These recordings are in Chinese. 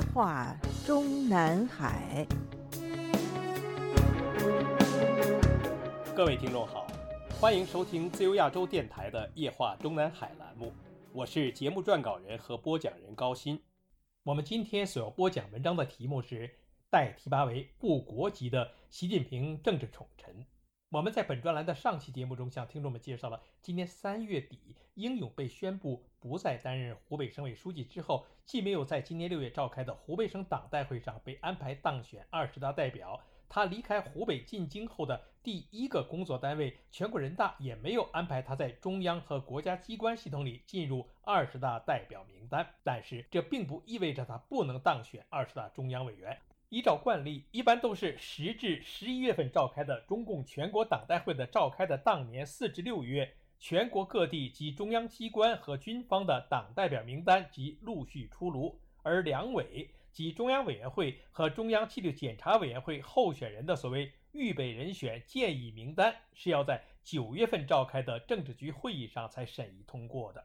夜话中南海。各位听众好，欢迎收听自由亚洲电台的《夜话中南海》栏目，我是节目撰稿人和播讲人高鑫。我们今天所要播讲文章的题目是待提拔为副国级的习近平政治宠臣。我们在本专栏的上期节目中向听众们介绍了，今年三月底，英勇被宣布不再担任湖北省委书记之后，既没有在今年六月召开的湖北省党代会上被安排当选二十大代表，他离开湖北进京后的第一个工作单位全国人大也没有安排他在中央和国家机关系统里进入二十大代表名单。但是这并不意味着他不能当选二十大中央委员。依照惯例，一般都是十至十一月份召开的中共全国党代会的召开的当年四至六月，全国各地及中央机关和军方的党代表名单即陆续出炉，而两委及中央委员会和中央纪律检查委员会候选人的所谓预备人选建议名单，是要在九月份召开的政治局会议上才审议通过的。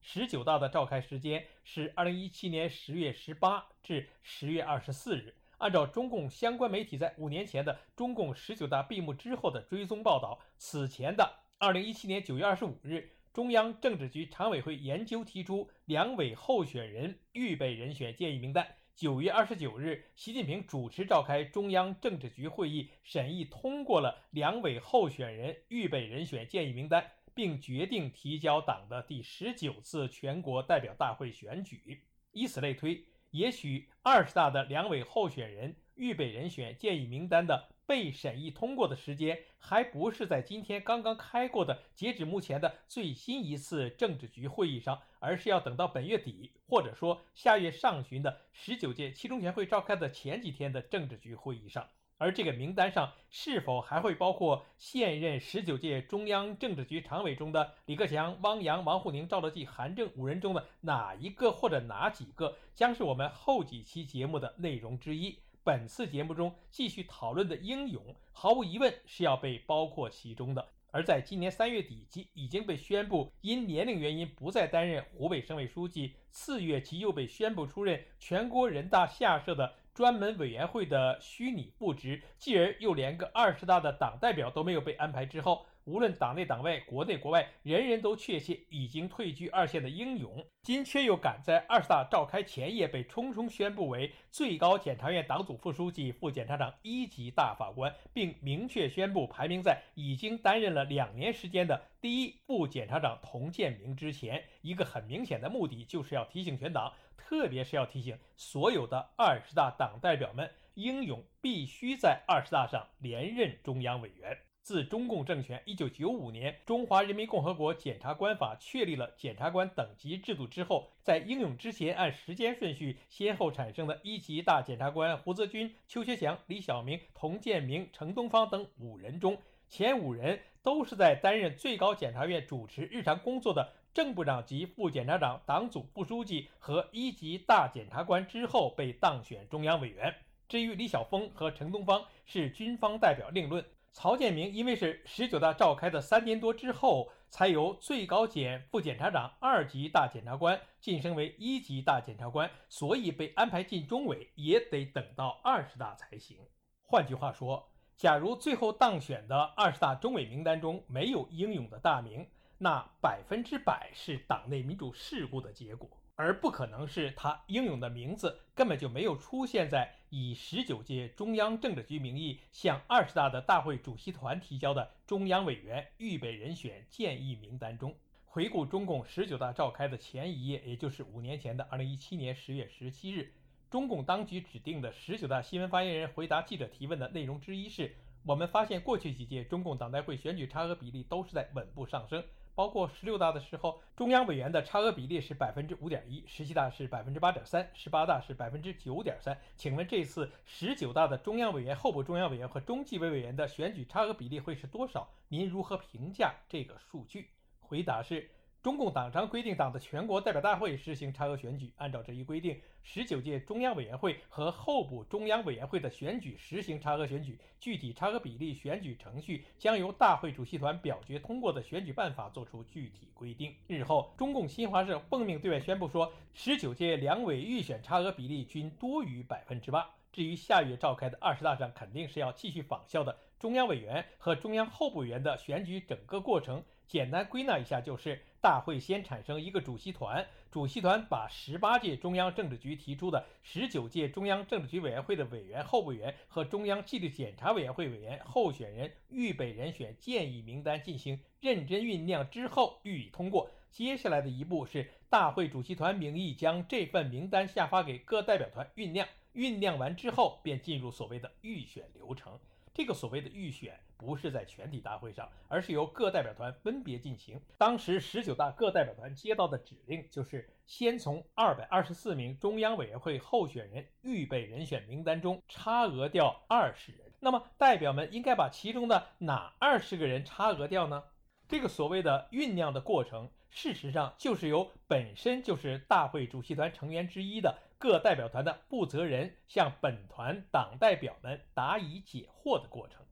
十九大的召开时间是二零一七年十月十八至十月二十四日。按照中共相关媒体在五年前的中共十九大闭幕之后的追踪报道，此前的二零一七年九月二十五日，中央政治局常委会研究提出两委候选人预备人选建议名单。九月二十九日，习近平主持召开中央政治局会议，审议通过了两委候选人预备人选建议名单，并决定提交党的第十九次全国代表大会选举。以此类推。也许二十大的两委候选人预备人选建议名单的被审议通过的时间，还不是在今天刚刚开过的截止目前的最新一次政治局会议上，而是要等到本月底，或者说下月上旬的十九届七中全会召开的前几天的政治局会议上。而这个名单上是否还会包括现任十九届中央政治局常委中的李克强、汪洋、王沪宁、赵乐际、韩正五人中的哪一个或者哪几个，将是我们后几期节目的内容之一。本次节目中继续讨论的英勇，毫无疑问是要被包括其中的。而在今年三月底即已经被宣布因年龄原因不再担任湖北省委书记，次月其又被宣布出任全国人大下设的。专门委员会的虚拟布职，继而又连个二十大的党代表都没有被安排之后。无论党内党外、国内国外，人人都确信已经退居二线的英勇，今却又赶在二十大召开前夜被匆匆宣布为最高检察院党组副书记、副检察长一级大法官，并明确宣布排名在已经担任了两年时间的第一副检察长童建明之前。一个很明显的目的，就是要提醒全党，特别是要提醒所有的二十大党代表们，英勇必须在二十大上连任中央委员。自中共政权一九九五年《中华人民共和国检察官法》确立了检察官等级制度之后，在英勇之前按时间顺序先后产生的一级大检察官胡泽军、邱学祥、李小明、童建明、程东方等五人中，前五人都是在担任最高检察院主持日常工作的正部长及副检察长、党组副书记和一级大检察官之后被当选中央委员。至于李晓峰和程东方，是军方代表另论。曹建明因为是十九大召开的三年多之后，才由最高检副检察长二级大检察官晋升为一级大检察官，所以被安排进中委也得等到二十大才行。换句话说，假如最后当选的二十大中委名单中没有英勇的大名，那百分之百是党内民主事故的结果。而不可能是他英勇的名字根本就没有出现在以十九届中央政治局名义向二十大的大会主席团提交的中央委员预备人选建议名单中。回顾中共十九大召开的前一夜，也就是五年前的二零一七年十月十七日，中共当局指定的十九大新闻发言人回答记者提问的内容之一是：我们发现过去几届中共党代会选举差额比例都是在稳步上升。包括十六大的时候，中央委员的差额比例是百分之五点一；十七大是百分之八点三；十八大是百分之九点三。请问这次十九大的中央委员、候补中央委员和中纪委委员的选举差额比例会是多少？您如何评价这个数据？回答是：中共党章规定，党的全国代表大会实行差额选举。按照这一规定，十九届中央委员会和候补中央委员会的选举实行差额选举，具体差额比例、选举程序将由大会主席团表决通过的选举办法作出具体规定。日后，中共新华社奉命对外宣布说，十九届两委预选差额比例均多于百分之八。至于下月召开的二十大上，肯定是要继续仿效的中央委员和中央候补委员的选举整个过程。简单归纳一下，就是大会先产生一个主席团，主席团把十八届中央政治局提出的十九届中央政治局委员会的委员、候补委员和中央纪律检查委员会委员候选人预备人选建议名单进行认真酝酿之后予以通过。接下来的一步是大会主席团名义将这份名单下发给各代表团酝酿，酝酿完之后便进入所谓的预选流程。这个所谓的预选不是在全体大会上，而是由各代表团分别进行。当时十九大各代表团接到的指令就是先从二百二十四名中央委员会候选人预备人选名单中差额掉二十人。那么代表们应该把其中的哪二十个人差额掉呢？这个所谓的酝酿的过程，事实上就是由本身就是大会主席团成员之一的。各代表团的负责人向本团党代表们答疑解惑的过程。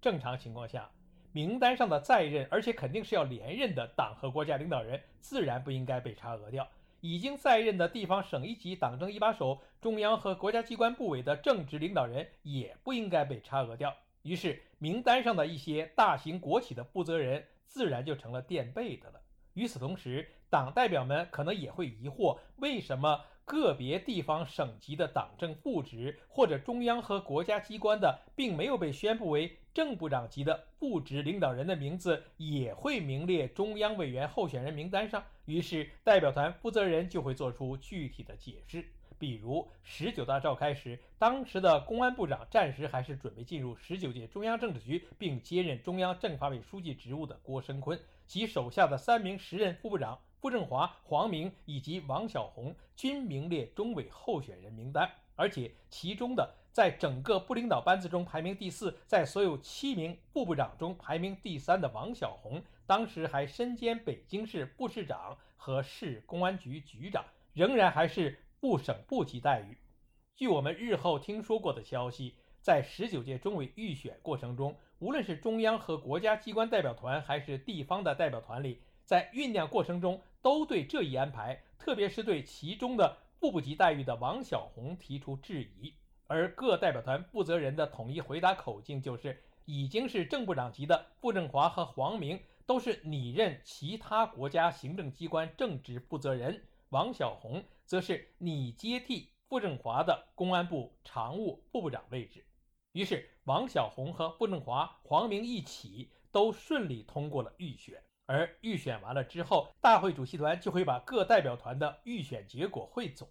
正常情况下，名单上的在任而且肯定是要连任的党和国家领导人，自然不应该被差额掉。已经在任的地方省一级党政一把手、中央和国家机关部委的正职领导人，也不应该被差额掉。于是，名单上的一些大型国企的负责人，自然就成了垫背的了。与此同时，党代表们可能也会疑惑，为什么？个别地方省级的党政副职或者中央和国家机关的，并没有被宣布为正部长级的副职领导人的名字，也会名列中央委员候选人名单上。于是，代表团负责人就会做出具体的解释。比如，十九大召开时，当时的公安部长暂时还是准备进入十九届中央政治局，并接任中央政法委书记职务的郭声琨，其手下的三名时任副部长。傅政华、黄明以及王小红均名列中委候选人名单，而且其中的在整个部领导班子中排名第四，在所有七名副部长中排名第三的王小红，当时还身兼北京市副市长和市公安局局长，仍然还是部省部级待遇。据我们日后听说过的消息，在十九届中委预选过程中，无论是中央和国家机关代表团，还是地方的代表团里，在酝酿过程中。都对这一安排，特别是对其中的副部级待遇的王小红提出质疑，而各代表团负责人的统一回答口径就是：已经是正部长级的傅政华和黄明都是拟任其他国家行政机关正职负责人，王小红则是拟接替傅政华的公安部常务副部长位置。于是，王小红和傅政华、黄明一起都顺利通过了预选。而预选完了之后，大会主席团就会把各代表团的预选结果汇总、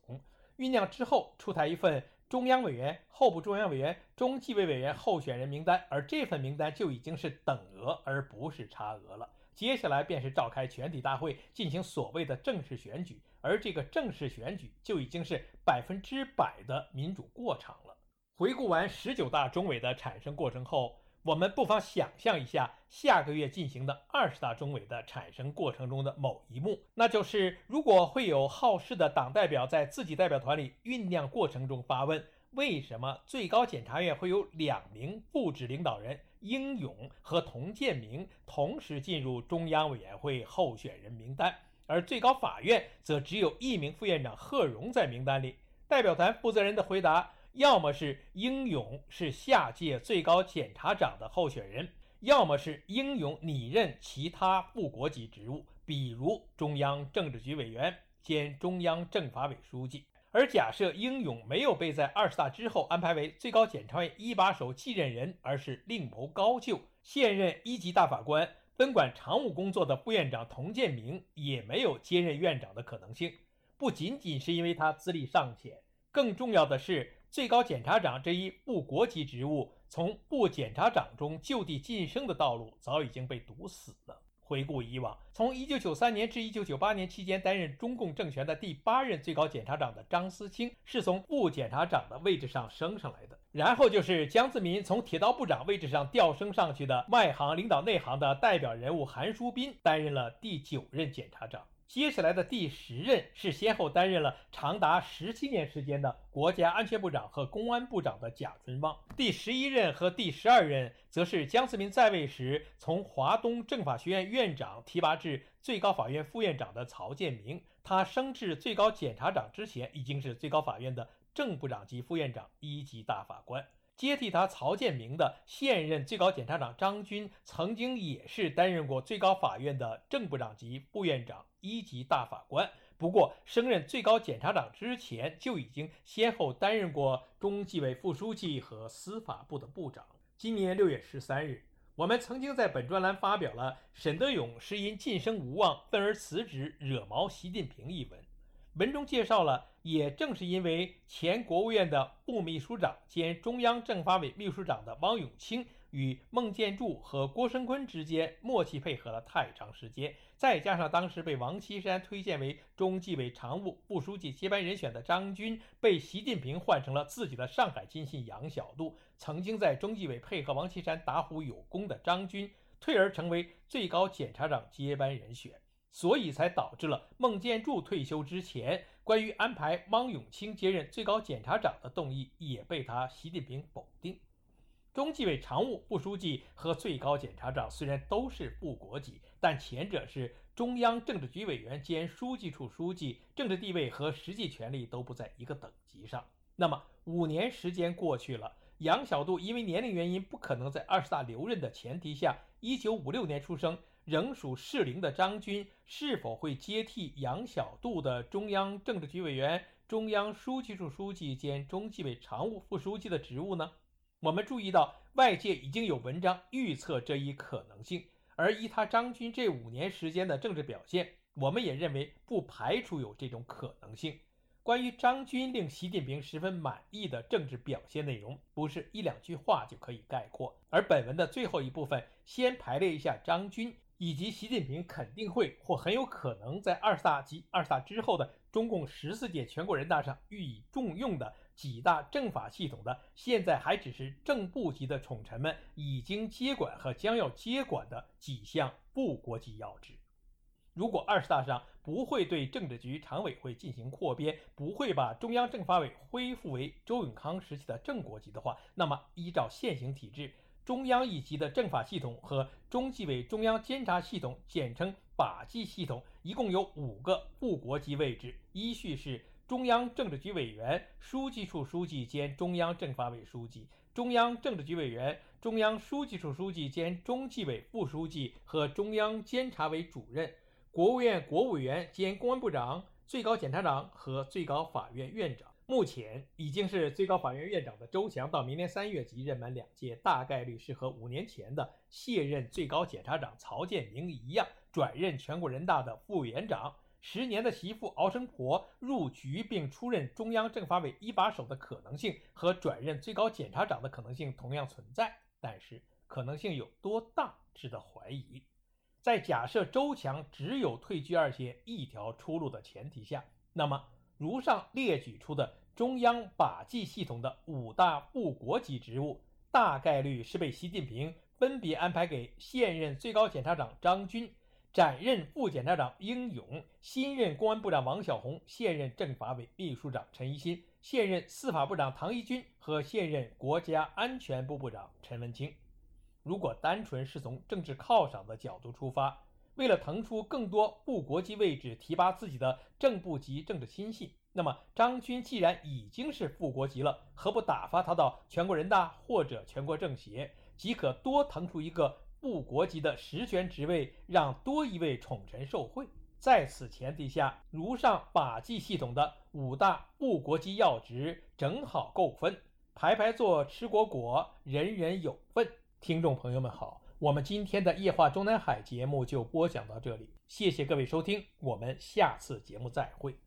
酝酿之后，出台一份中央委员、候补中央委员、中纪委委员候选人名单，而这份名单就已经是等额而不是差额了。接下来便是召开全体大会，进行所谓的正式选举，而这个正式选举就已经是百分之百的民主过场了。回顾完十九大中委的产生过程后。我们不妨想象一下，下个月进行的二十大中委的产生过程中的某一幕，那就是如果会有好事的党代表在自己代表团里酝酿过程中发问：为什么最高检察院会有两名副职领导人英勇和童建明同时进入中央委员会候选人名单，而最高法院则只有一名副院长贺荣在名单里？代表团负责人的回答。要么是英勇是下届最高检察长的候选人，要么是英勇拟任其他副国级职务，比如中央政治局委员兼中央政法委书记。而假设英勇没有被在二十大之后安排为最高检察院一把手继任人，而是另谋高就，现任一级大法官、分管常务工作的副院长童建明也没有接任院长的可能性。不仅仅是因为他资历尚浅，更重要的是。最高检察长这一部国级职务，从部检察长中就地晋升的道路早已经被堵死了。回顾以往，从1993年至1998年期间担任中共政权的第八任最高检察长的张思清，是从部检察长的位置上升上来的。然后就是江泽民从铁道部长位置上调升上去的外行领导内行的代表人物韩书斌担任了第九任检察长。接下来的第十任是先后担任了长达十七年时间的国家安全部长和公安部长的贾春旺，第十一任和第十二任则是江泽民在位时从华东政法学院院长提拔至最高法院副院长的曹建明。他升至最高检察长之前，已经是最高法院的正部长级副院长、一级大法官。接替他曹建明的现任最高检察长张军，曾经也是担任过最高法院的正部长级副院长、一级大法官。不过，升任最高检察长之前，就已经先后担任过中纪委副书记和司法部的部长。今年六月十三日，我们曾经在本专栏发表了“沈德勇是因晋升无望，愤而辞职，惹毛习近平”一文。文中介绍了，也正是因为前国务院的副秘书长兼中央政法委秘书长的汪永清与孟建柱和郭声琨之间默契配合了太长时间，再加上当时被王岐山推荐为中纪委常务副书记接班人选的张军被习近平换成了自己的上海亲信杨小渡，曾经在中纪委配合王岐山打虎有功的张军，退而成为最高检察长接班人选。所以才导致了孟建柱退休之前，关于安排汪永清接任最高检察长的动议也被他习近平否定。中纪委常务副书记和最高检察长虽然都是副国级，但前者是中央政治局委员兼书记处书记，政治地位和实际权力都不在一个等级上。那么五年时间过去了，杨小渡因为年龄原因不可能在二十大留任的前提下，一九五六年出生。仍属适龄的张军是否会接替杨小渡的中央政治局委员、中央书记处书记兼中纪委常务副书记的职务呢？我们注意到外界已经有文章预测这一可能性，而依他张军这五年时间的政治表现，我们也认为不排除有这种可能性。关于张军令习近平十分满意的政治表现内容，不是一两句话就可以概括。而本文的最后一部分，先排列一下张军。以及习近平肯定会或很有可能在二十大及二十大之后的中共十四届全国人大上予以重用的几大政法系统的现在还只是正部级的宠臣们已经接管和将要接管的几项部国级要职。如果二十大上不会对政治局常委会进行扩编，不会把中央政法委恢复为周永康时期的正国级的话，那么依照现行体制。中央一级的政法系统和中纪委中央监察系统，简称法纪系统，一共有五个副国级位置，依序是中央政治局委员、书记处书记兼中央政法委书记、中央政治局委员、中央书记处书记兼中纪委副书记和中央监察委主任、国务院国务委员兼公安部长、最高检察长和最高法院院长。目前已经是最高法院院长的周强，到明年三月即任满两届，大概率是和五年前的卸任最高检察长曹建明一样，转任全国人大的副委员长。十年的媳妇熬成婆，入局并出任中央政法委一把手的可能性，和转任最高检察长的可能性同样存在。但是可能性有多大，值得怀疑。在假设周强只有退居二线一条出路的前提下，那么。如上列举出的中央法纪系统的五大副国级职务，大概率是被习近平分别安排给现任最高检察长张军、暂任副检察长英勇、新任公安部长王小洪、现任政法委秘书长陈一新、现任司法部长唐一军和现任国家安全部部长陈文清。如果单纯是从政治犒赏的角度出发，为了腾出更多部国级位置，提拔自己的正部级政治亲信，那么张军既然已经是副国级了，何不打发他到全国人大或者全国政协，即可多腾出一个副国级的实权职位，让多一位宠臣受贿。在此前提下，如上法纪系统的五大部国级要职正好够分，排排坐吃果果，人人有份。听众朋友们好。我们今天的夜话中南海节目就播讲到这里，谢谢各位收听，我们下次节目再会。